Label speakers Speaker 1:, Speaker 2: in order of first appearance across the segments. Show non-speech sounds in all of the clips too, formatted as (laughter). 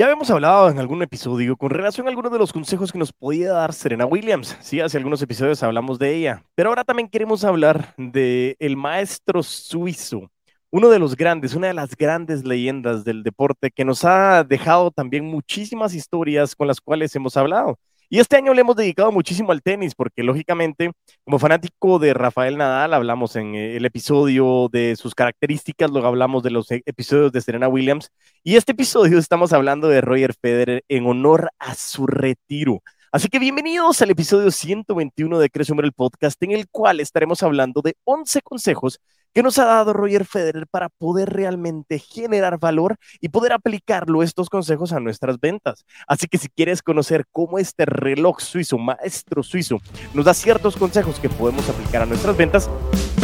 Speaker 1: Ya habíamos hablado en algún episodio con relación a algunos de los consejos que nos podía dar Serena Williams. Sí, hace algunos episodios hablamos de ella, pero ahora también queremos hablar de el maestro suizo, uno de los grandes, una de las grandes leyendas del deporte que nos ha dejado también muchísimas historias con las cuales hemos hablado. Y este año le hemos dedicado muchísimo al tenis, porque lógicamente, como fanático de Rafael Nadal, hablamos en eh, el episodio de sus características, luego hablamos de los e, episodios de Serena Williams, y este episodio estamos hablando de Roger Federer en honor a su retiro. Así que bienvenidos al episodio 121 de Crecio el Podcast, en el cual estaremos hablando de 11 consejos que nos ha dado Roger Federer para poder realmente generar valor y poder aplicarlo estos consejos a nuestras ventas. Así que si quieres conocer cómo este reloj suizo, maestro suizo, nos da ciertos consejos que podemos aplicar a nuestras ventas,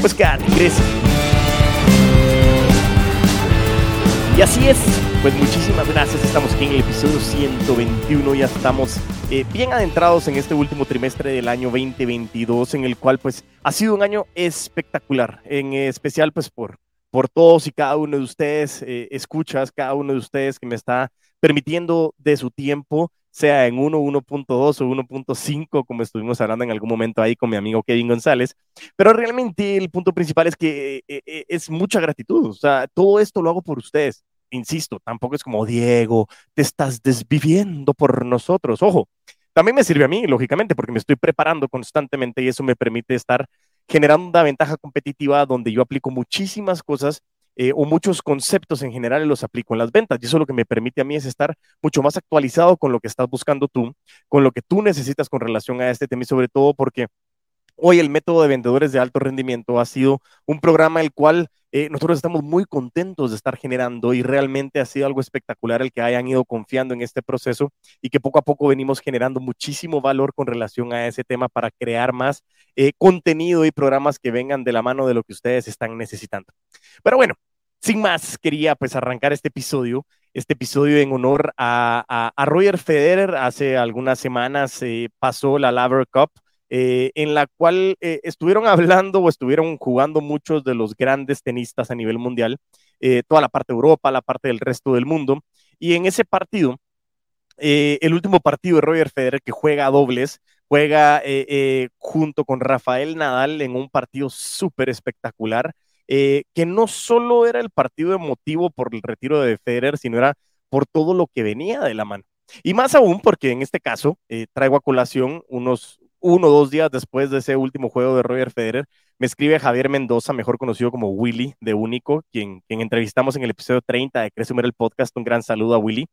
Speaker 1: pues quédate, crece. Y así es, pues muchísimas gracias. Estamos aquí en el episodio 121. Ya estamos eh, bien adentrados en este último trimestre del año 2022, en el cual pues ha sido un año espectacular, en especial pues por, por todos y cada uno de ustedes, eh, escuchas, cada uno de ustedes que me está permitiendo de su tiempo, sea en 1, 1.2 o 1.5, como estuvimos hablando en algún momento ahí con mi amigo Kevin González. Pero realmente el punto principal es que eh, es mucha gratitud. O sea, todo esto lo hago por ustedes insisto, tampoco es como, Diego, te estás desviviendo por nosotros. Ojo, también me sirve a mí, lógicamente, porque me estoy preparando constantemente y eso me permite estar generando una ventaja competitiva donde yo aplico muchísimas cosas eh, o muchos conceptos en general los aplico en las ventas. Y eso lo que me permite a mí es estar mucho más actualizado con lo que estás buscando tú, con lo que tú necesitas con relación a este tema y sobre todo porque Hoy el método de vendedores de alto rendimiento ha sido un programa el cual eh, nosotros estamos muy contentos de estar generando y realmente ha sido algo espectacular el que hayan ido confiando en este proceso y que poco a poco venimos generando muchísimo valor con relación a ese tema para crear más eh, contenido y programas que vengan de la mano de lo que ustedes están necesitando. Pero bueno, sin más, quería pues arrancar este episodio, este episodio en honor a, Roger Federer. Hace algunas semanas eh, pasó la Laver Cup. Eh, en la cual eh, estuvieron (laughs) hablando o estuvieron jugando muchos de los grandes tenistas a nivel mundial, eh, toda la parte de Europa, la parte del resto del mundo. Y en ese partido, el último partido de Roger Federer, que juega a dobles, juega junto con Rafael Nadal en un partido súper espectacular, que no solo era el partido emotivo por el retiro de Federer, sino era por todo lo que venía de la mano. Y más aún porque en este caso traigo a colación unos, uno o dos días después de ese último juego de Roger Federer, me escribe Javier Mendoza, mejor conocido como Willy de Único, quien, quien entrevistamos en el episodio 30 de Crece el Podcast. Un gran saludo a Willy.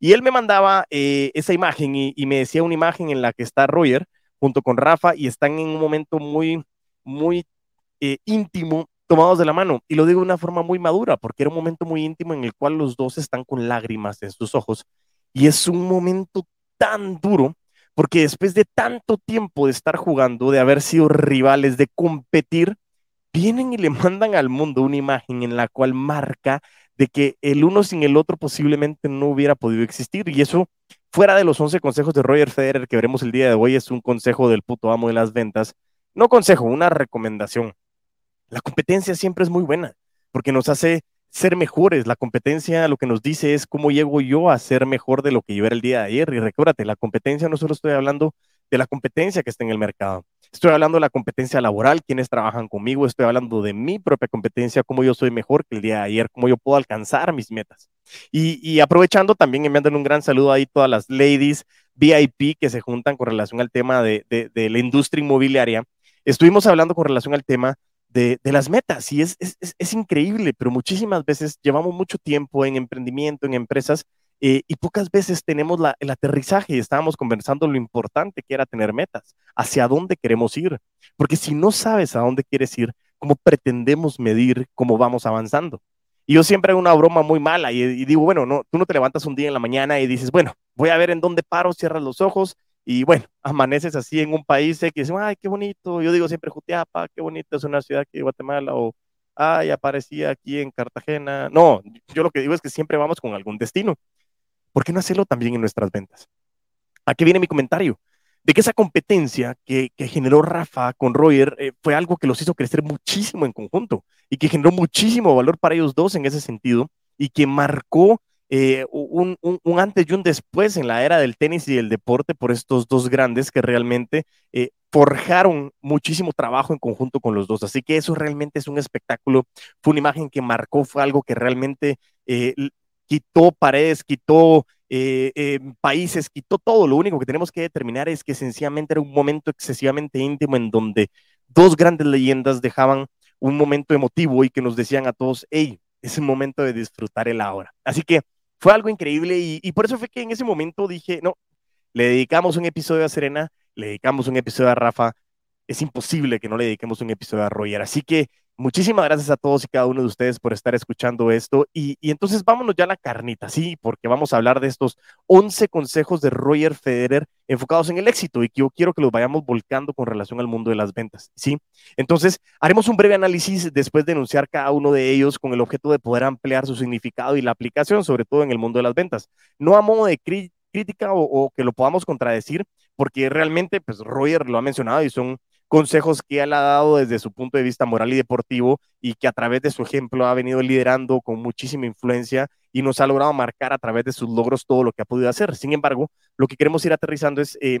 Speaker 1: Y él me mandaba eh, esa imagen y, me decía una imagen en la que está Roger junto con Rafa y están en un momento muy, muy eh, íntimo, tomados de la mano. Y lo digo de una forma muy madura, porque era un momento muy íntimo en el cual los dos están con lágrimas en sus ojos. Y es un momento tan duro porque después de tanto tiempo de estar jugando, de haber sido rivales, de competir, vienen y le (laughs) mandan al mundo una imagen en la cual marca de que el uno sin el otro posiblemente no hubiera podido existir. Y eso, fuera de los 11 consejos de Roger Federer que veremos el día de hoy, es un consejo del puto amo de las ventas. No consejo, una recomendación. La competencia siempre es muy buena, porque nos hace ser mejores. La competencia lo que nos dice es cómo llego yo a ser mejor de lo que yo era el día de ayer. Y recuérdate, la competencia no solo estoy hablando de la competencia que está en el mercado. Estoy hablando de la competencia laboral, quienes trabajan conmigo, estoy hablando de mi propia competencia, cómo yo soy mejor que el día de ayer, cómo yo puedo alcanzar mis metas. Y, aprovechando también, enviando un gran saludo ahí todas las ladies VIP que se juntan con relación al tema de la industria inmobiliaria. Estuvimos hablando con relación al tema de, las metas y es, es, increíble, pero muchísimas veces llevamos mucho tiempo en emprendimiento, en empresas eh, y pocas veces tenemos la, el aterrizaje y estábamos conversando lo importante que era tener metas, hacia dónde queremos ir, porque si no sabes a dónde quieres ir, ¿cómo pretendemos medir cómo vamos avanzando? Y yo siempre hago una broma muy mala y, y digo, bueno, no, tú no te levantas un día en la mañana y dices, bueno, voy a ver en dónde paro, cierras los ojos y bueno, (laughs) amaneces así en un país que dices, ay, qué bonito. Yo digo siempre Jutiapa, qué bonito es una ciudad que Guatemala, o ay, aparecía aquí en Cartagena. No, yo lo que digo es que siempre vamos con algún destino. ¿Por qué no hacerlo también en nuestras ventas? Aquí viene mi comentario de que esa competencia que, generó Rafa con Roger eh, fue algo que los hizo crecer muchísimo en conjunto y que generó muchísimo valor para ellos dos en ese sentido y que marcó eh, un, antes y un después en la era del tenis y del deporte por estos dos grandes que realmente eh, forjaron muchísimo trabajo en conjunto con los dos. Así que eso realmente es un espectáculo, fue una imagen que marcó, fue algo que realmente eh, quitó paredes, quitó países, quitó todo. Lo único que tenemos que determinar es que sencillamente era un momento excesivamente íntimo en donde dos grandes leyendas dejaban un momento emotivo y que nos decían a todos, hey, es el momento de disfrutar el ahora. Así que fue algo increíble y, por eso fue que en ese momento dije, no, le dedicamos un episodio a Serena, le dedicamos un episodio a Rafa, es imposible que no le dediquemos un episodio a Roger. Así que Muchísimas gracias a todos y cada uno de ustedes por estar escuchando esto. Y, entonces vámonos ya a la carnita, sí, porque vamos a hablar de estos 11 consejos de Roger Federer enfocados en el éxito y que yo quiero que los vayamos volcando con relación al mundo de las ventas, ¿sí? Entonces, haremos un breve análisis después de enunciar cada uno de ellos con el objeto de poder ampliar su significado y la aplicación, sobre todo en el mundo de las ventas. No a modo de crítica o, o que lo podamos contradecir, porque realmente, pues Roger lo ha mencionado y son consejos que él ha dado desde su punto de vista moral y deportivo y que a través de su ejemplo ha venido liderando con muchísima influencia y nos ha logrado marcar a través de sus logros todo lo que ha podido hacer. Sin embargo, lo que queremos ir aterrizando es eh,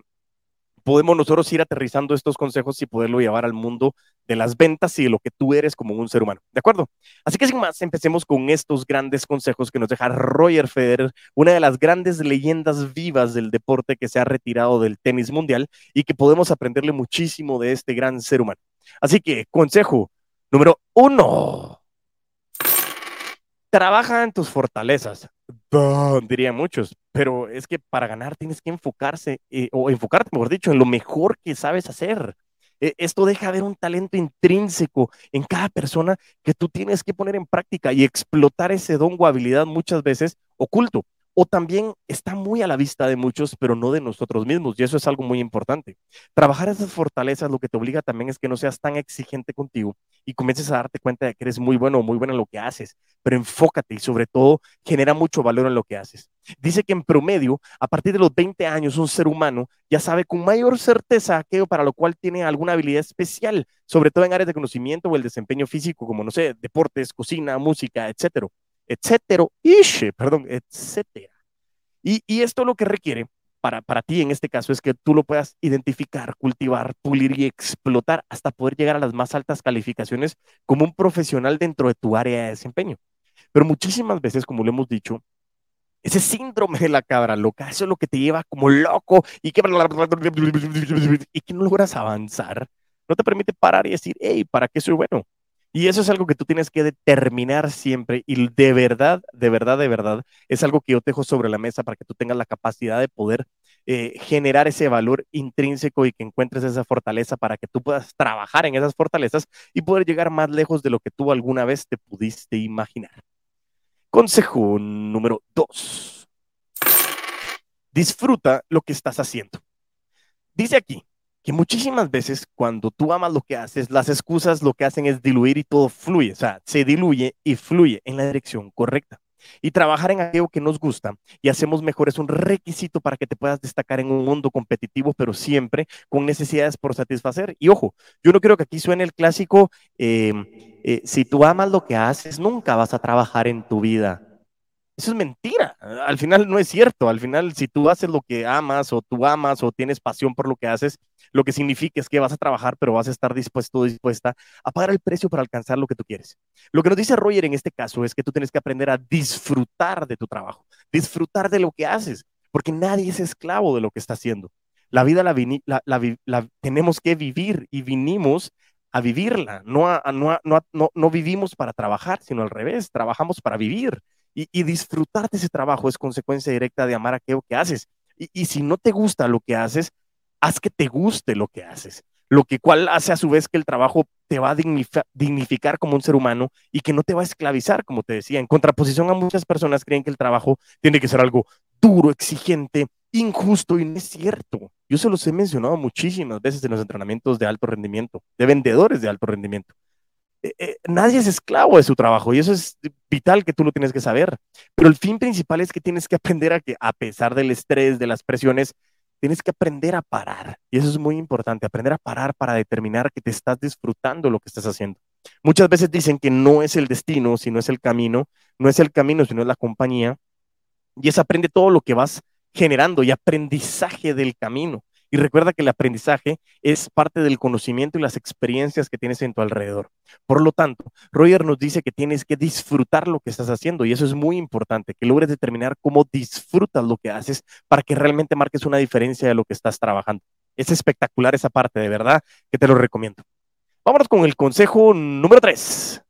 Speaker 1: podemos nosotros ir aterrizando estos consejos y poderlo llevar al mundo de las ventas y de lo que tú eres como un ser humano. ¿De acuerdo? Así que sin más, empecemos con estos grandes consejos que nos deja Roger Federer, una de las grandes leyendas vivas del deporte que se ha retirado del tenis mundial y que podemos aprenderle muchísimo de este gran ser humano. Así que, consejo número uno. Trabaja en tus fortalezas dirían muchos, pero es que para ganar tienes que enfocarse, eh, o enfocarte, mejor dicho, en lo mejor que sabes hacer. E, esto deja ver un talento intrínseco en cada persona que tú tienes que poner en práctica y explotar ese don o habilidad muchas veces oculto o también está muy a la vista de muchos, pero no de nosotros mismos, y eso es algo muy importante. Trabajar esas fortalezas lo que te obliga también es que no seas tan exigente contigo y comiences a darte cuenta de que eres muy bueno o muy buena en lo que haces, pero enfócate y sobre todo genera mucho valor en lo que haces. Dice que en promedio, a partir de los 20 años, un ser humano ya sabe con mayor certeza aquello para lo cual tiene alguna habilidad especial, sobre todo en áreas de conocimiento o el desempeño físico, como, no sé, deportes, cocina, música, etcétera etcétera, perdón, etcétera. Y, esto lo que requiere para, para ti en este caso es que tú lo puedas identificar, cultivar, pulir y explotar hasta poder llegar a las más altas calificaciones como un profesional dentro de tu área de desempeño. Pero muchísimas veces, como lo hemos dicho, ese síndrome de la cabra loca, eso es lo que te lleva como loco y que, y que no logras avanzar, no te permite parar y decir, hey, ¿para qué soy bueno? Y eso es algo que tú tienes que determinar siempre y de verdad, de verdad, de verdad, es algo que yo te dejo sobre la mesa para que tú tengas la capacidad de poder eh, generar ese valor intrínseco y que encuentres esa fortaleza para que tú puedas trabajar en esas fortalezas y poder llegar más lejos de lo que tú alguna vez te pudiste imaginar. Consejo número dos. Disfruta lo que estás haciendo. Dice aquí, muchísimas veces cuando tú amas lo que haces, las excusas lo que hacen es diluir y todo fluye, o sea, se diluye y fluye en la dirección correcta. Y trabajar en aquello que nos gusta y hacemos mejor es un requisito para que te puedas destacar en un mundo competitivo, pero siempre con necesidades por satisfacer. Y ojo, yo no quiero que aquí suene el clásico, em, eh, si tú amas lo que haces, nunca vas a trabajar en tu vida. Eso es mentira. Al final no es cierto. Al final, si tú haces lo que amas o tú amas o tienes pasión por lo que haces, lo que significa es que vas a trabajar, pero vas a estar dispuesto o dispuesta a pagar el precio para alcanzar lo que tú quieres. Lo que nos dice Roger en este caso es que tú tienes que aprender a disfrutar de tu trabajo, disfrutar de lo que haces, porque nadie es esclavo de lo que está haciendo. La vida la, la, tenemos que vivir y vinimos a vivirla. No, no, no, no, vivimos para trabajar, sino al revés, trabajamos para vivir. Y, disfrutar de ese trabajo es consecuencia directa de amar aquello que haces. Y, si no te gusta lo que haces, haz que te guste lo que haces. Lo que cual hace a su vez que el trabajo te va a dignificar como un ser humano y que no te va a esclavizar, como te decía. En contraposición a muchas personas creen que el trabajo tiene que ser algo duro, exigente, injusto y no es cierto. Yo se los he mencionado muchísimas veces en los entrenamientos de alto rendimiento, de vendedores de alto rendimiento. Eh, eh, nadie es esclavo de su trabajo y eso es vital que tú lo tienes que saber. Pero el fin principal es que tienes que aprender a que, a pesar del estrés, de las presiones, tienes que aprender a parar. Y eso es muy importante, aprender a parar para determinar que te estás disfrutando lo que estás haciendo. Muchas veces dicen que no es el destino, sino es el camino, no es el camino, sino es la compañía. Y es aprende todo lo que vas generando y aprendizaje del camino. Y recuerda que el aprendizaje es parte del conocimiento y las experiencias que tienes en tu alrededor. Por lo tanto, Roger nos dice que tienes que disfrutar lo que estás haciendo y eso es muy importante, que logres determinar cómo disfrutas lo que haces para que realmente marques una diferencia de lo que estás trabajando. Es espectacular esa parte, de verdad, que te lo recomiendo. Vámonos con el consejo número 3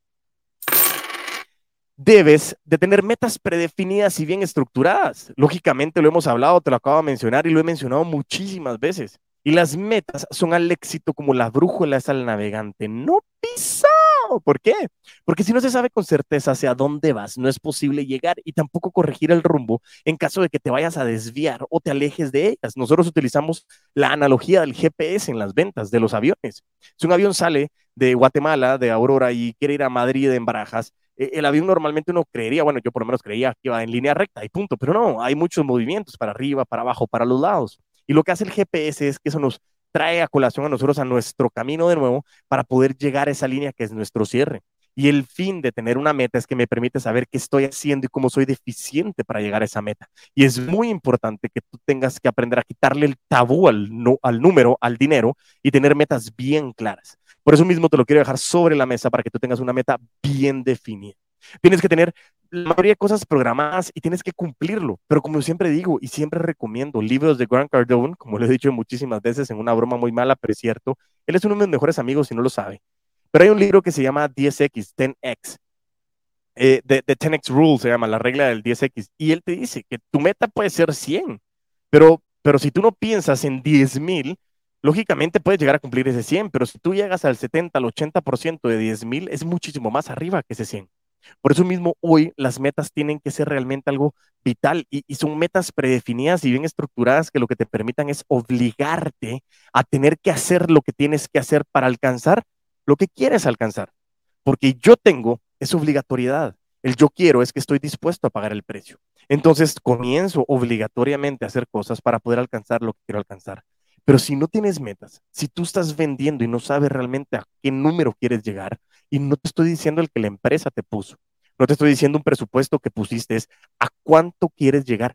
Speaker 1: debes de tener metas predefinidas y bien estructuradas. Lógicamente lo hemos hablado, te lo acabo de mencionar y lo he mencionado muchísimas veces. Y las metas son al éxito como la brújula es al navegante. No pisado. ¿Por qué? Porque si no se sabe con certeza hacia dónde vas, no es posible llegar y tampoco corregir el rumbo en caso de que te vayas a desviar o te alejes de ellas. Nosotros utilizamos la analogía del GPS en las ventas de los aviones. Si un avión sale de Guatemala, de Aurora, y quiere ir a Madrid en Barajas, el avión normalmente uno creería, bueno, yo por lo menos creía que iba en línea recta y punto, pero no, hay muchos movimientos para arriba, para abajo, para los lados. Y lo que hace el GPS es que eso nos trae a colación a nosotros a nuestro camino de nuevo para poder llegar a esa línea que es nuestro cierre. Y el fin de tener una meta es que me permite saber qué estoy haciendo y cómo soy deficiente para llegar a esa meta. Y es muy importante que tú tengas que aprender a quitarle el tabú al, al número, al dinero y tener metas bien claras. Por eso mismo te lo quiero dejar sobre la mesa para que tú tengas una meta bien definida. Tienes que tener la mayoría de cosas programadas y tienes que cumplirlo. Pero como siempre digo y siempre recomiendo, libros de Grant Cardone, como lo he dicho muchísimas veces en una broma muy mala, pero es cierto, él es uno de mis mejores amigos si no lo sabe. Pero hay un libro que se llama 10X, 10X. Eh, de, 10X Rule se llama, la regla del 10X. Y él te dice que tu meta puede ser 100, pero, pero si tú no piensas en 10,000, lógicamente puedes llegar a cumplir ese 100, pero si tú llegas al 70, al 80% de 10,000, es muchísimo más arriba que ese 100. Por eso mismo hoy las metas tienen que ser realmente algo vital y, y, son metas predefinidas y bien estructuradas que lo que te permitan es obligarte a tener que hacer lo que tienes que hacer para alcanzar lo que quieres alcanzar. Porque yo tengo esa obligatoriedad. El yo quiero es que estoy dispuesto a pagar el precio. Entonces comienzo obligatoriamente a hacer cosas para poder alcanzar lo que quiero alcanzar. Pero si no tienes metas, si tú estás vendiendo y no sabes realmente a qué número quieres llegar, y no te estoy diciendo el que la empresa te puso, no te estoy diciendo un presupuesto que pusiste, es a cuánto quieres llegar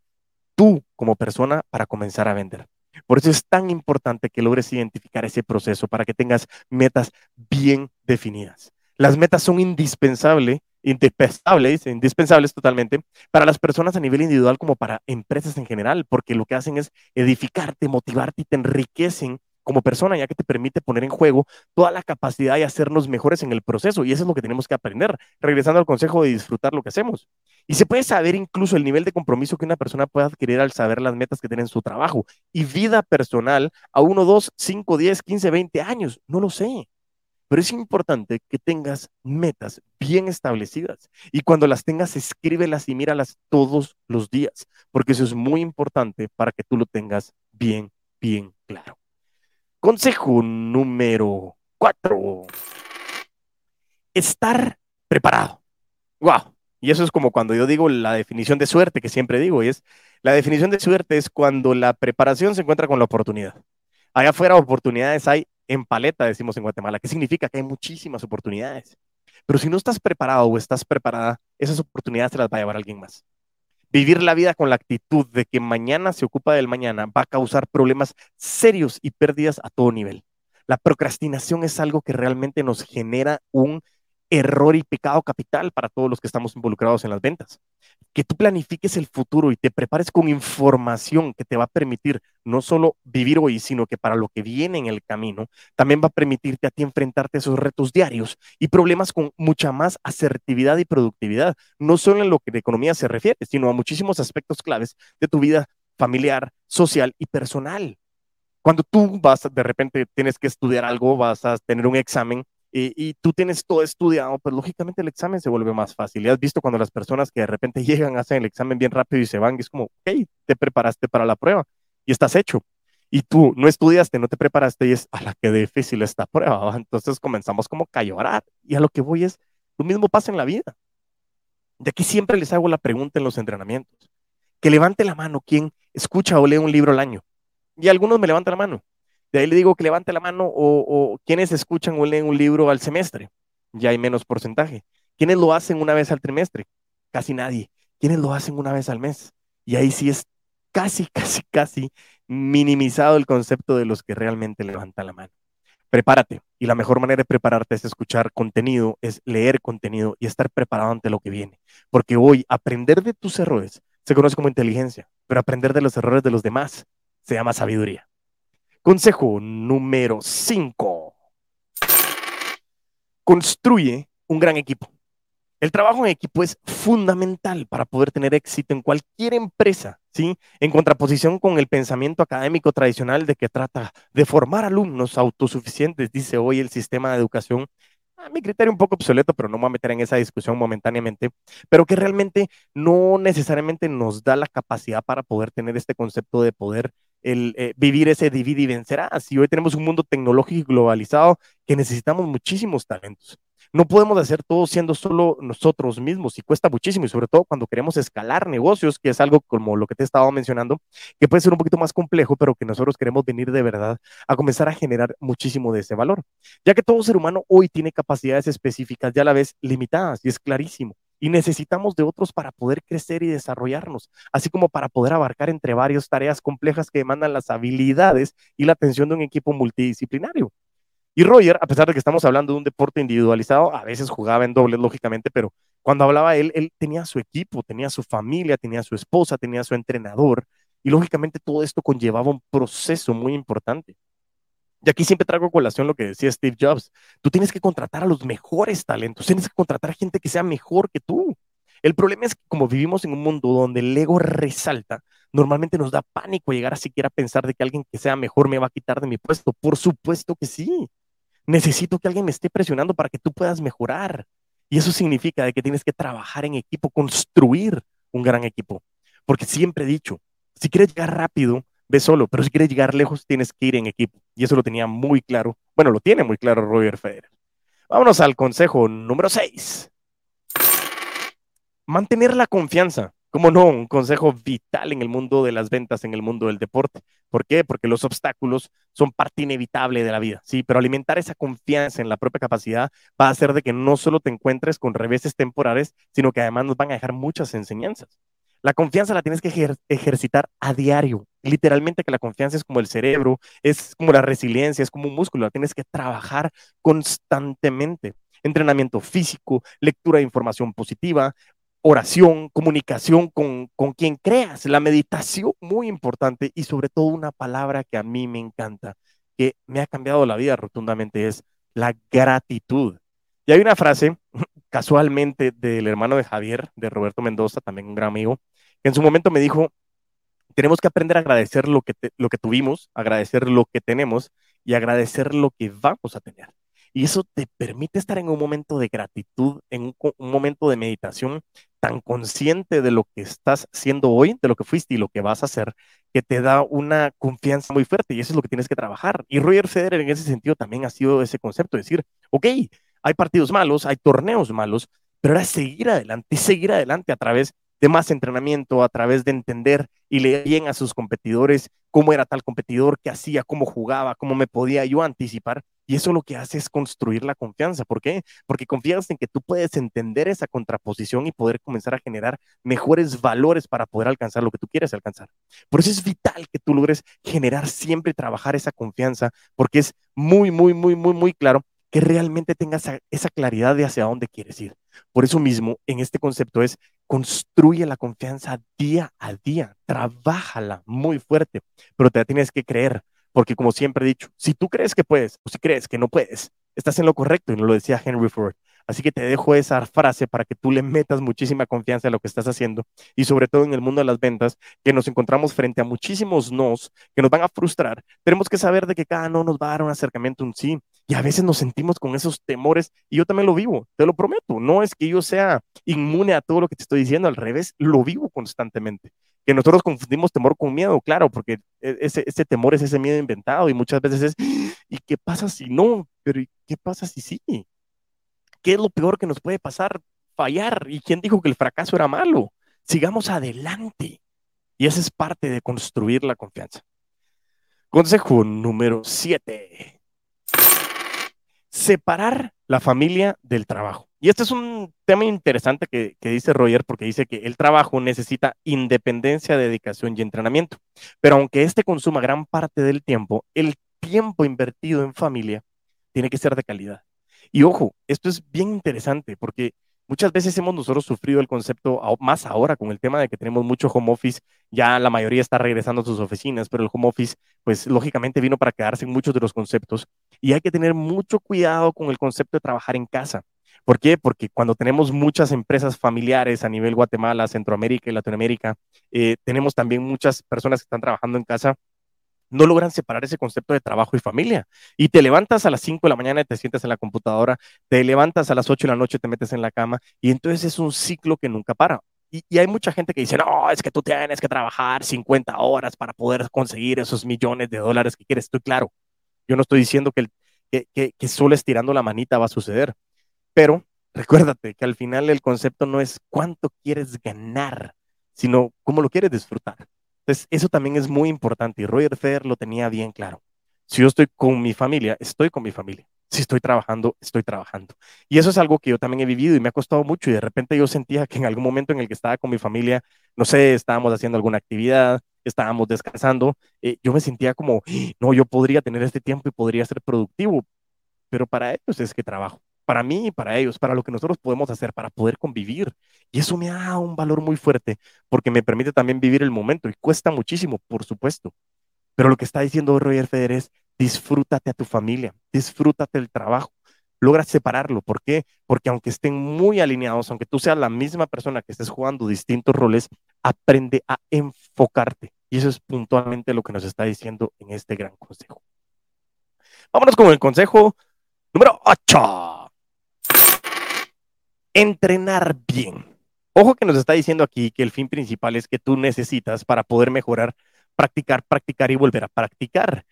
Speaker 1: tú como persona para comenzar a vender. Por eso es tan importante que logres identificar ese proceso para que tengas metas bien definidas. Las metas son indispensables, indispensables, indispensables totalmente para las personas a nivel individual como para empresas en general, porque lo que hacen es edificarte, motivarte y te enriquecen como persona, ya que te permite poner en juego toda la capacidad de hacernos mejores en el proceso. Y eso es lo que tenemos que aprender, regresando al consejo de disfrutar lo que hacemos. Y se puede saber incluso el nivel de compromiso que una persona puede adquirir al saber las metas que tiene en su trabajo y vida personal a 1, 2, 5, 10, 15, 20 años. No lo sé. Pero es importante que tengas metas bien establecidas y cuando las tengas, escríbelas y míralas todos los días, porque eso es muy importante para que tú lo tengas bien, bien claro. Consejo número cuatro. Estar preparado. Wow. Y eso es como cuando yo digo la definición de suerte, que siempre digo, y es la definición de suerte es cuando la preparación se encuentra con la oportunidad. Allá afuera oportunidades hay en paleta, decimos en Guatemala. ¿Qué significa? Que hay muchísimas oportunidades. Pero si no estás preparado o estás preparada, esas oportunidades te las va a llevar alguien más. Vivir la vida con la actitud de que mañana se ocupa del mañana va a causar problemas serios y pérdidas a todo nivel. La procrastinación es algo que realmente nos genera un error y pecado capital para todos los que estamos involucrados en las ventas. Que tú planifiques el futuro y te prepares con información que te va a permitir no solo vivir hoy, sino que para lo que viene en el camino, también va a permitirte a ti enfrentarte a esos retos diarios y problemas con mucha más asertividad y productividad, no solo en lo que de economía se refiere, sino a muchísimos aspectos claves de tu vida familiar, social y personal. Cuando tú vas, de repente tienes que estudiar algo, vas a tener un examen, y, tú tienes todo estudiado, pues lógicamente el examen se vuelve más fácil. Y has visto cuando las personas que de repente (laughs) llegan, hacen el examen bien rápido y se van, y es como, ok, te preparaste para la prueba y estás hecho. Y tú no estudiaste, no te preparaste y es, a la que difícil esta (laughs) prueba. Entonces comenzamos como a llorar. Y a lo que voy es, lo mismo pasa en la vida. De aquí siempre les hago la pregunta en los entrenamientos. Que levante la mano quien escucha o lee un libro al año. Y algunos me levantan la mano. De ahí le digo que levante la mano o, quienes escuchan o leen un libro al semestre. Ya hay menos porcentaje. ¿Quiénes lo hacen una vez al trimestre? Casi nadie. ¿Quiénes lo hacen una vez al mes? Y ahí sí es casi, (laughs) casi, casi minimizado el concepto de los que realmente levantan la mano. Prepárate. Y la mejor manera de prepararte es escuchar contenido, es leer contenido y estar preparado ante lo que viene. Porque hoy aprender de tus errores se conoce como inteligencia, pero aprender de los errores de los demás se llama sabiduría. Consejo número 5. Construye un gran equipo. El trabajo en equipo es fundamental para poder tener éxito en cualquier empresa, ¿sí? En contraposición con el pensamiento académico tradicional de que trata de formar alumnos autosuficientes, dice hoy el sistema de educación, a mi criterio un poco obsoleto, pero no me voy a meter en esa discusión momentáneamente, pero que realmente no necesariamente nos da la capacidad para poder tener este concepto de poder el, eh, vivir ese divide y vencerás. Y hoy tenemos un mundo tecnológico y globalizado que necesitamos muchísimos talentos. No podemos hacer todo siendo solo nosotros mismos y cuesta muchísimo y sobre todo cuando queremos escalar negocios, que es algo como lo que te he estado mencionando, que puede ser un poquito más complejo, pero que nosotros queremos venir de verdad a comenzar a generar muchísimo de ese valor. Ya que todo ser humano hoy tiene capacidades específicas ya a la vez limitadas y es clarísimo y necesitamos de otros para poder crecer y desarrollarnos, así como para poder abarcar entre varias tareas complejas que demandan las habilidades y la atención de un equipo multidisciplinario. Y Roger, a pesar de que estamos hablando de un deporte individualizado, a veces jugaba en dobles, lógicamente, pero cuando hablaba él, él tenía su equipo, tenía su familia, tenía su esposa, tenía su entrenador, y lógicamente todo esto conllevaba un proceso muy importante. Y aquí siempre traigo colación lo que decía Steve Jobs. Tú tienes que contratar a los mejores talentos, tienes que contratar a gente que sea mejor que tú. El problema es que como vivimos en un mundo donde el ego resalta, normalmente nos da pánico llegar a siquiera pensar de que alguien que sea mejor me va a quitar de mi puesto. Por supuesto que sí. Necesito que alguien me esté presionando para que tú puedas mejorar. Y eso significa de que tienes que trabajar en equipo, construir un gran equipo. Porque siempre he dicho, si quieres llegar rápido, ve solo, pero si quieres llegar lejos, tienes que ir en equipo. Y eso lo tenía muy claro. Bueno, lo tiene muy claro Roger Federer. Vámonos al consejo número 6. Mantener la confianza. Como no, un consejo vital en el mundo de las ventas, en el mundo del deporte. ¿Por qué? Porque los obstáculos son parte inevitable de la vida, ¿sí? Pero alimentar esa confianza en la propia capacidad va a hacer de que no solo te encuentres con reveses temporales, sino que además nos van a dejar muchas enseñanzas. La confianza la tienes que ejercitar a diario. Literalmente que la confianza es como el cerebro, es como la resiliencia, es como un músculo, la tienes que trabajar constantemente. Entrenamiento físico, lectura de información positiva, oración, comunicación con, con quien creas, la meditación muy importante y sobre todo una palabra que a mí me encanta, que me ha cambiado la vida rotundamente, es la gratitud. Y hay una frase, (laughs) casualmente, del hermano de Javier, de Roberto Mendoza, también un gran amigo, que en su momento me dijo, tenemos que aprender a agradecer lo que, lo que tuvimos, agradecer lo que tenemos y agradecer lo que vamos a tener. Y eso te permite estar en un momento de gratitud, en un, momento de meditación tan consciente de lo que estás siendo hoy, de lo que fuiste y lo que vas a hacer, que te da una confianza muy fuerte y eso es lo que tienes que trabajar. Y Roger Federer en ese sentido también ha sido ese concepto, de decir, ok, hay partidos malos, hay torneos malos, pero ahora seguir adelante, seguir adelante a través de más entrenamiento, a través de entender y leer bien a sus competidores, cómo era tal competidor, qué hacía, cómo jugaba, cómo me podía yo anticipar. Y eso lo que hace es construir la confianza. ¿Por qué? Porque confías en que tú puedes entender esa contraposición y poder comenzar a generar mejores valores para poder alcanzar lo que tú quieres alcanzar. Por eso es vital que tú logres generar siempre trabajar esa confianza, porque es muy, muy, muy, muy, muy claro que realmente tengas esa claridad de hacia dónde quieres ir. Por eso mismo, en este concepto es construye la confianza día a día, trabájala muy fuerte, pero te la tienes que creer, porque como siempre he dicho, si tú crees que puedes o si crees que no puedes, estás en lo correcto y lo decía Henry Ford. Así que te dejo esa frase para que tú le metas muchísima confianza a lo que estás haciendo y sobre todo en el mundo de las ventas, que nos encontramos frente a muchísimos nos que nos van a frustrar. Tenemos que saber de que cada no nos va a dar un acercamiento, un sí. Y a veces nos sentimos con esos temores y yo también lo vivo, te lo prometo. No es que yo sea inmune a todo lo que te estoy diciendo, al revés, lo vivo constantemente. Que nosotros confundimos temor con miedo, claro, porque e, ese, temor es ese miedo inventado y muchas veces es, ¿y qué pasa si no? Pero ¿y qué pasa si sí? ¿Qué es lo peor que nos puede pasar? Fallar. ¿Y quién dijo que el fracaso era malo? Sigamos adelante. Y esa es parte de construir la confianza. Consejo número 7 separar la familia del trabajo. Y este es un tema interesante que, dice Roger porque dice que el trabajo necesita independencia, dedicación y entrenamiento. Pero aunque este consuma gran parte del tiempo, el tiempo invertido en familia tiene que ser de calidad. Y ojo, esto es bien interesante porque muchas veces hemos nosotros sufrido el concepto, más ahora con el tema de que tenemos mucho home office, ya la mayoría está regresando a sus oficinas, pero el home office, pues lógicamente vino para quedarse en muchos de los conceptos y hay que tener mucho cuidado con el concepto de trabajar en casa. ¿Por qué? Porque cuando tenemos muchas empresas familiares a nivel Guatemala, Centroamérica y Latinoamérica, eh, tenemos también muchas personas que están trabajando en casa no logran separar ese concepto de trabajo y familia. Y te levantas a las 5 de la mañana y te sientas en la computadora, te levantas a las 8 de la noche, te metes en la cama y entonces es un ciclo que nunca para. Y, hay mucha gente que dice, no, es que tú tienes que trabajar 50 horas para poder conseguir esos millones de dólares que quieres. Estoy claro. Yo no estoy diciendo que, solo estirando la manita va a suceder. Pero recuérdate que al final el concepto no es cuánto quieres ganar, sino cómo lo quieres disfrutar. Entonces, eso también es muy importante y Roger Federer lo tenía bien claro. Si yo estoy con mi familia, estoy con mi familia. Si estoy trabajando, estoy trabajando. Y eso es algo que yo también he vivido y me ha costado mucho y de repente yo sentía que en algún momento en el que estaba con mi familia, no sé, estábamos haciendo alguna actividad, estábamos descansando, eh, yo me sentía como, no, yo podría tener este tiempo y podría ser productivo, pero para ellos es que trabajo para mí y para ellos, para lo que nosotros podemos hacer, para poder convivir. Y eso me da un valor muy fuerte porque me permite también vivir el momento y cuesta muchísimo, por supuesto. Pero lo que está diciendo Roger Federer es, disfrútate a tu familia, disfrútate el trabajo, logra separarlo. ¿Por qué? Porque aunque estén muy alineados, aunque tú seas la misma persona que estés jugando distintos roles, aprende a enfocarte. Y eso es puntualmente lo que nos está diciendo en este gran consejo. Vámonos con el consejo número 8 entrenar bien. Ojo que nos está diciendo aquí que el fin principal es que tú necesitas para poder mejorar, practicar, practicar y volver a practicar.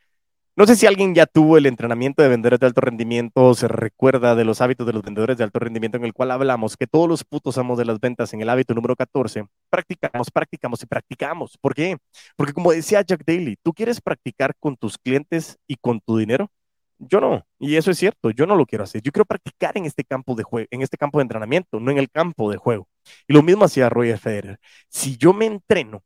Speaker 1: No sé si alguien ya tuvo el entrenamiento de vendedores de alto rendimiento o se recuerda de los hábitos de los vendedores de alto rendimiento en el cual hablamos que todos los putos amos de las ventas en el hábito número 14 practicamos, practicamos y practicamos. ¿Por qué? Porque como decía Jack Daly, tú quieres practicar con tus clientes y con tu dinero. Yo no, y eso es cierto, yo no lo quiero hacer. Yo quiero practicar en este campo de juego, en este campo de entrenamiento, no en el campo de juego. Y lo mismo hacía Roger Federer. Si yo me entreno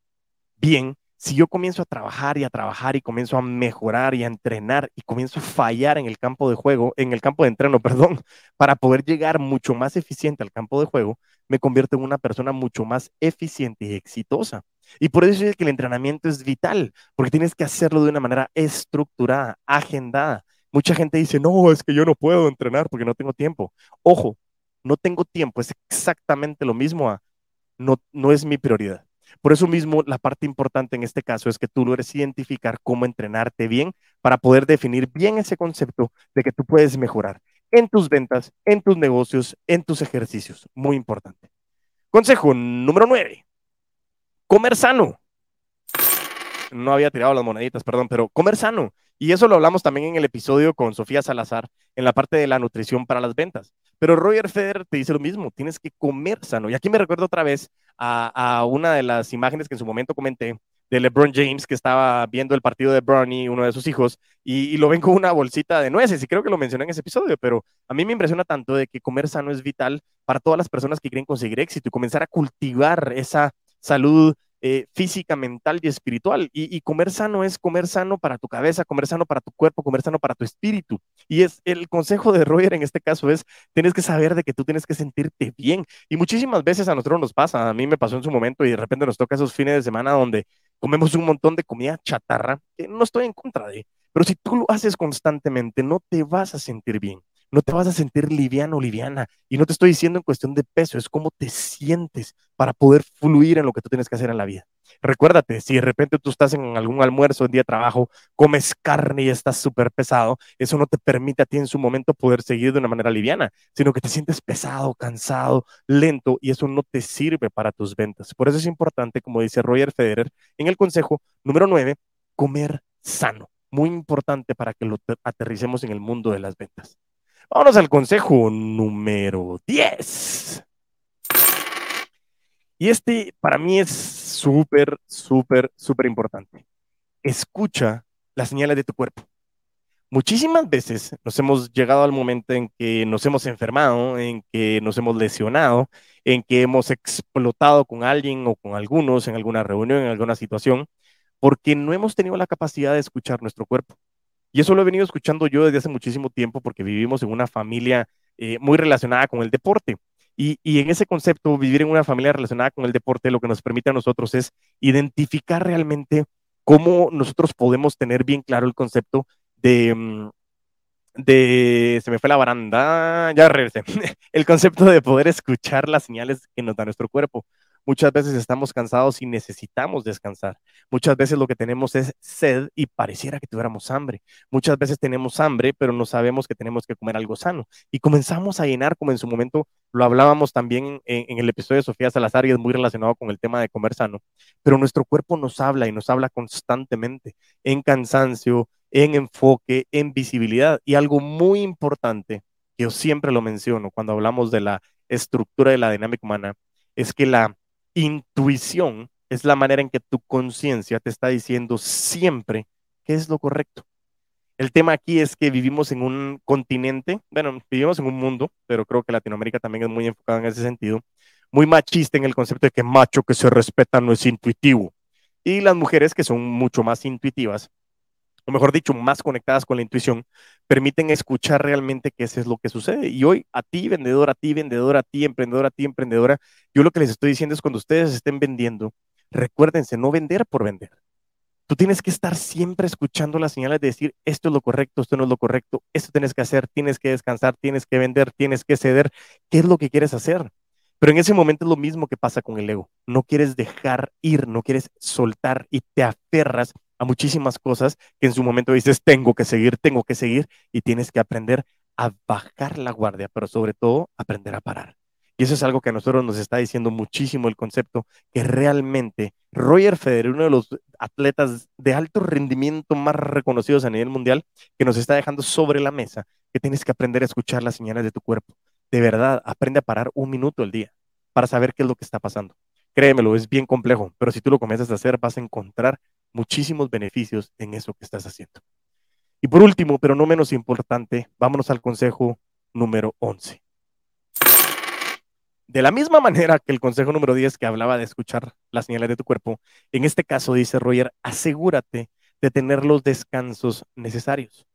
Speaker 1: bien, si yo comienzo a trabajar y a trabajar y comienzo a mejorar y a entrenar y comienzo a fallar en el campo de juego, en el campo de entreno, (laughs) perdón, para poder llegar mucho más eficiente al campo de juego, me convierto en una persona mucho más eficiente y exitosa. Y por eso es que el entrenamiento es vital, porque tienes que hacerlo de una manera estructurada, agendada. Mucha gente dice, no, es que yo no puedo entrenar porque no tengo tiempo. Ojo, no tengo tiempo, es exactamente lo mismo a no, no es mi prioridad. Por eso mismo, la parte importante en este caso es que tú logres identificar cómo entrenarte bien para poder definir bien ese concepto de que tú puedes mejorar en tus ventas, en tus negocios, en tus ejercicios. Muy importante. Consejo número nueve. Comer sano. No había tirado las moneditas, perdón, pero comer sano. Y eso lo hablamos también en el episodio con Sofía Salazar, en la parte de la nutrición para las ventas. Pero Roger Federer te dice lo mismo, tienes que comer sano. Y aquí me recuerdo otra vez a, una de las imágenes que en su momento comenté de LeBron James, que estaba viendo el partido de Bernie, uno de sus hijos, y, lo ven con una bolsita de nueces, y creo que lo mencioné en ese episodio, pero a mí me impresiona tanto de que comer sano es vital para todas las personas que quieren conseguir éxito y comenzar a cultivar esa salud eh, física, mental y espiritual. Y, comer sano es comer sano para tu cabeza, comer sano para tu cuerpo, comer sano para tu espíritu. Y es el consejo de Roger en este caso es, tienes que saber de que tú tienes que sentirte bien. Y muchísimas veces a nosotros nos pasa, a mí me pasó en su momento y de repente nos toca esos fines de semana donde comemos un montón de comida chatarra, que no estoy en contra de, pero si tú lo haces constantemente, no te vas a sentir bien no te vas a sentir liviano liviana. Y no te estoy diciendo en cuestión de peso, es cómo te sientes para poder fluir en lo que tú tienes que hacer en la vida. Recuérdate, si de repente tú estás en algún almuerzo, en día de trabajo, comes carne y estás súper pesado, eso no te permite a ti en su momento poder seguir de una manera liviana, sino que te sientes pesado, cansado, lento y eso no te sirve para tus ventas. Por eso es importante, como dice Roger Federer, en el consejo número 9, comer sano. Muy importante para que lo aterricemos en el mundo de las ventas. Vámonos al consejo número 10. Y este para mí es súper, súper, súper importante. Escucha las señales de tu cuerpo. Muchísimas veces nos hemos llegado al momento en que nos hemos enfermado, en que nos hemos lesionado, en que hemos explotado con alguien o con algunos en alguna reunión, en alguna situación, porque no hemos tenido la capacidad de escuchar nuestro cuerpo. Y eso lo he venido escuchando yo desde hace muchísimo tiempo porque vivimos en una familia eh, muy relacionada con el deporte. Y, y, en ese concepto, vivir en una familia relacionada con el deporte, lo que nos permite a nosotros es identificar realmente cómo nosotros podemos tener bien claro el concepto de, mm, de, se me fue la baranda, ya regresé, (laughs) el concepto de poder escuchar las señales que nos da nuestro cuerpo. Muchas veces estamos cansados y necesitamos descansar. Muchas veces lo que tenemos es sed y pareciera que tuviéramos hambre. Muchas veces tenemos hambre, pero no sabemos que tenemos que comer algo sano. Y comenzamos a llenar, como en su momento lo hablábamos también en, el episodio de Sofía Salazar y es muy relacionado con el tema de comer sano. Pero nuestro cuerpo nos habla y nos habla constantemente en cansancio, en enfoque, en visibilidad. Y algo muy importante, que yo siempre lo menciono cuando hablamos de la estructura de la dinámica humana, es que la intuición es la manera en que tu conciencia te está diciendo siempre qué es lo correcto. El tema aquí es que vivimos en un continente, bueno, vivimos en un mundo, pero creo que Latinoamérica también es muy enfocada en ese sentido, muy machista en el concepto de que macho que se respeta no es intuitivo. Y las mujeres que son mucho más intuitivas, o mejor dicho, más conectadas con la intuición, permiten escuchar realmente qué es lo que sucede. Y hoy, a ti, vendedor, a ti, vendedor, a ti, emprendedor, a ti, emprendedora, yo lo que les estoy diciendo es cuando ustedes estén vendiendo, recuérdense, no vender por vender. Tú tienes que estar siempre escuchando las señales de decir, esto es lo correcto, esto no es lo correcto, esto tienes que hacer, tienes que descansar, tienes que vender, tienes que ceder, qué es lo que quieres hacer. Pero en ese momento es lo mismo que pasa con el ego. No quieres dejar ir, no quieres soltar y te aferras a muchísimas cosas que en su momento dices, tengo que seguir, tengo que seguir, y tienes que aprender a bajar la guardia, pero sobre todo aprender a parar. Y eso es algo que a nosotros nos está diciendo muchísimo el concepto, que realmente Roger Federer, uno de los atletas de alto rendimiento más reconocidos a nivel mundial, que nos está dejando sobre la mesa, que tienes que aprender a escuchar las señales de tu cuerpo. De verdad, aprende a parar un minuto al día para saber qué es lo que está pasando. Créemelo, es bien complejo, pero si tú lo comienzas a hacer, vas a encontrar muchísimos beneficios en eso que estás haciendo. Y por último, pero no menos importante, vámonos al consejo número 11. De la misma manera que el consejo número 10 que hablaba de escuchar las señales de tu cuerpo, en este caso dice Roger, asegúrate de tener los descansos necesarios.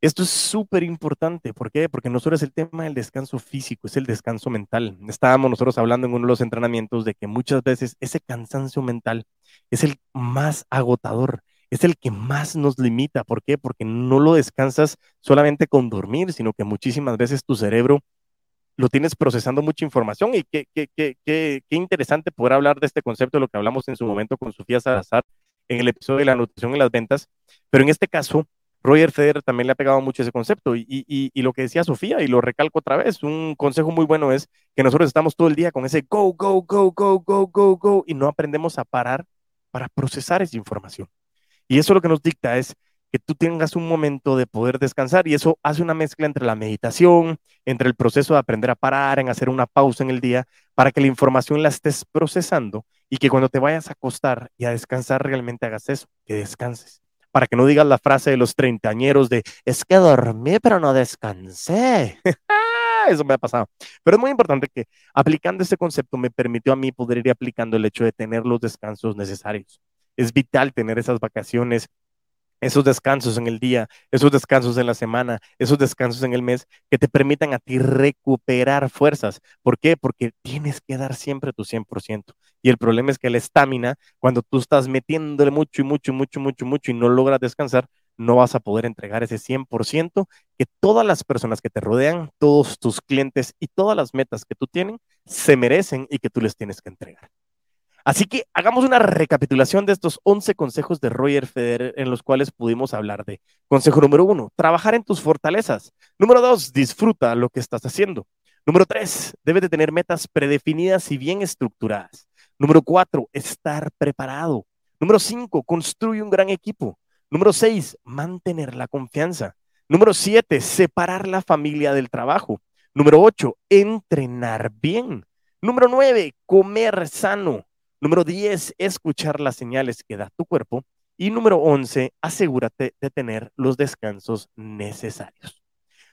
Speaker 1: Esto es súper importante. ¿Por qué? Porque no solo es el tema del descanso físico, es el descanso mental. Estábamos nosotros hablando en uno de los entrenamientos de que muchas veces ese cansancio mental es el más agotador, es el que más nos limita. ¿Por qué? Porque no lo descansas solamente con dormir, sino que muchísimas veces tu cerebro lo tienes procesando mucha información y qué, qué, qué, qué, interesante poder hablar de este concepto, de lo que hablamos en su momento con Sofía Salazar en el episodio de la nutrición y las ventas, pero en este caso Roger Federer también le ha pegado mucho ese concepto y, y, y, lo que decía Sofía, y lo recalco otra vez, un consejo muy bueno es que nosotros estamos todo el día con ese go, go, go, go, go, go, go, y no aprendemos a parar para procesar esa información. Y eso lo que nos dicta es que tú tengas un momento de poder descansar y eso hace una mezcla entre la meditación, entre el proceso de aprender a parar, en hacer una pausa en el día, para que la información la estés procesando y que cuando te vayas a acostar y a descansar realmente hagas eso, que descanses para que no digas la frase de los treintañeros de, es que dormí pero no descansé. (laughs) Eso me ha pasado. Pero es muy importante que aplicando este concepto me permitió a mí poder ir aplicando el hecho de tener los descansos necesarios. Es vital tener esas vacaciones esos descansos en el día, esos descansos en la semana, esos descansos en el mes que te permitan a ti recuperar fuerzas. ¿Por qué? Porque tienes que dar siempre tu 100%. Y el problema es que la estamina, cuando tú estás metiéndole mucho y mucho y mucho, mucho, mucho y no logras descansar, no vas a poder entregar ese 100% que todas las personas que te rodean, todos tus clientes y todas las metas que tú tienes se merecen y que tú les tienes que entregar. Así que hagamos una recapitulación de estos 11 consejos de Roger Federer en los cuales pudimos hablar de. Consejo número uno, trabajar en tus fortalezas. Número dos, disfruta lo que estás haciendo. Número tres, debes de tener metas predefinidas y bien estructuradas. Número cuatro, estar preparado. Número cinco, construye un gran equipo. Número seis, mantener la confianza. Número siete, separar la familia del trabajo. Número ocho, entrenar bien. Número nueve, comer sano. Número 10, escuchar las señales que da tu cuerpo. Y número 11, asegúrate de tener los descansos necesarios.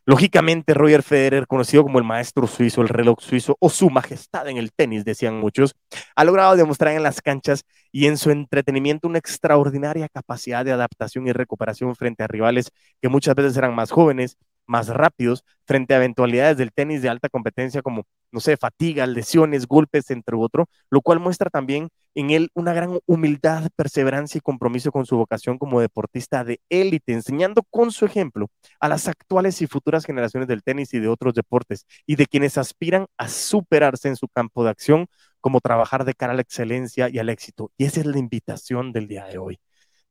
Speaker 1: Lógicamente, Roger Federer, conocido como el maestro suizo, el reloj suizo o su majestad en el tenis, decían muchos, ha logrado demostrar en las canchas y en su entretenimiento una extraordinaria capacidad de adaptación y recuperación frente a rivales que muchas veces eran más jóvenes, más rápidos, frente a eventualidades del tenis de alta competencia como, no sé, fatiga, lesiones, golpes, entre otros, lo cual muestra también en él una gran humildad, perseverancia y compromiso con su vocación como deportista de élite, enseñando con su ejemplo a las actuales y futuras generaciones del tenis y de otros deportes y de quienes aspiran a superarse en su campo de acción, como trabajar de cara a la excelencia y al éxito. Y esa es la invitación del día de hoy.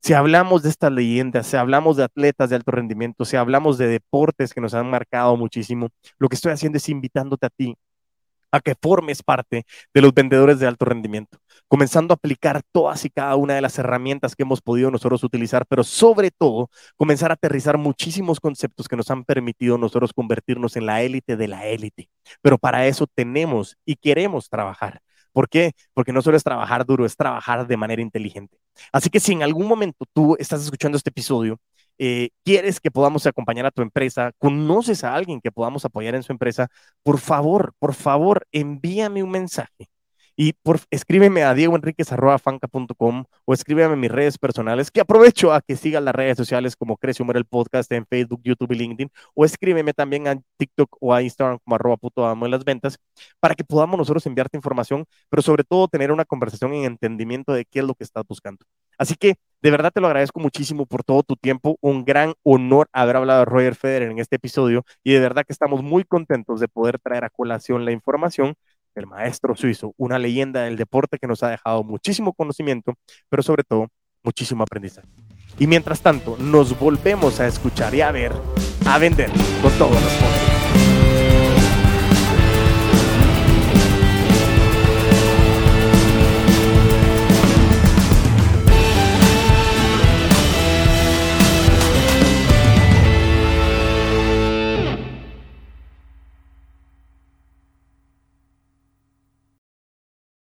Speaker 1: Si hablamos de estas leyendas, si hablamos de atletas de alto rendimiento, si hablamos de deportes que nos han marcado muchísimo, lo que estoy haciendo es invitándote a ti a que formes parte de los vendedores de alto rendimiento, comenzando a aplicar todas y cada una de las herramientas que hemos podido nosotros utilizar, pero sobre todo comenzar a aterrizar muchísimos conceptos que nos han permitido nosotros convertirnos en la élite de la élite. Pero para eso tenemos y queremos trabajar. ¿Por qué? Porque no solo es trabajar duro, es trabajar de manera inteligente. Así que si en algún momento tú estás escuchando este episodio, eh, quieres que podamos acompañar a tu empresa, conoces a alguien que podamos apoyar en su empresa, por favor, por favor, envíame un mensaje y por, escríbeme a diegoenriquez.fanca.com o escríbeme en mis redes personales, que aprovecho a que sigan las redes sociales como Crece Humor el Podcast en Facebook, YouTube y LinkedIn, o escríbeme también a TikTok o a Instagram como arroba puto amo en las ventas, para que podamos nosotros enviarte información, pero sobre todo tener una conversación en entendimiento de qué es lo que estás buscando. Así que de verdad te lo agradezco muchísimo por todo tu tiempo. Un gran honor haber hablado de Roger Federer en este episodio y de verdad que estamos muy contentos de poder traer a colación la información el maestro suizo, una leyenda del deporte que nos ha dejado muchísimo conocimiento, pero sobre todo muchísimo aprendizaje. Y mientras tanto, nos volvemos a escuchar y a ver, a vender con todos los fondos.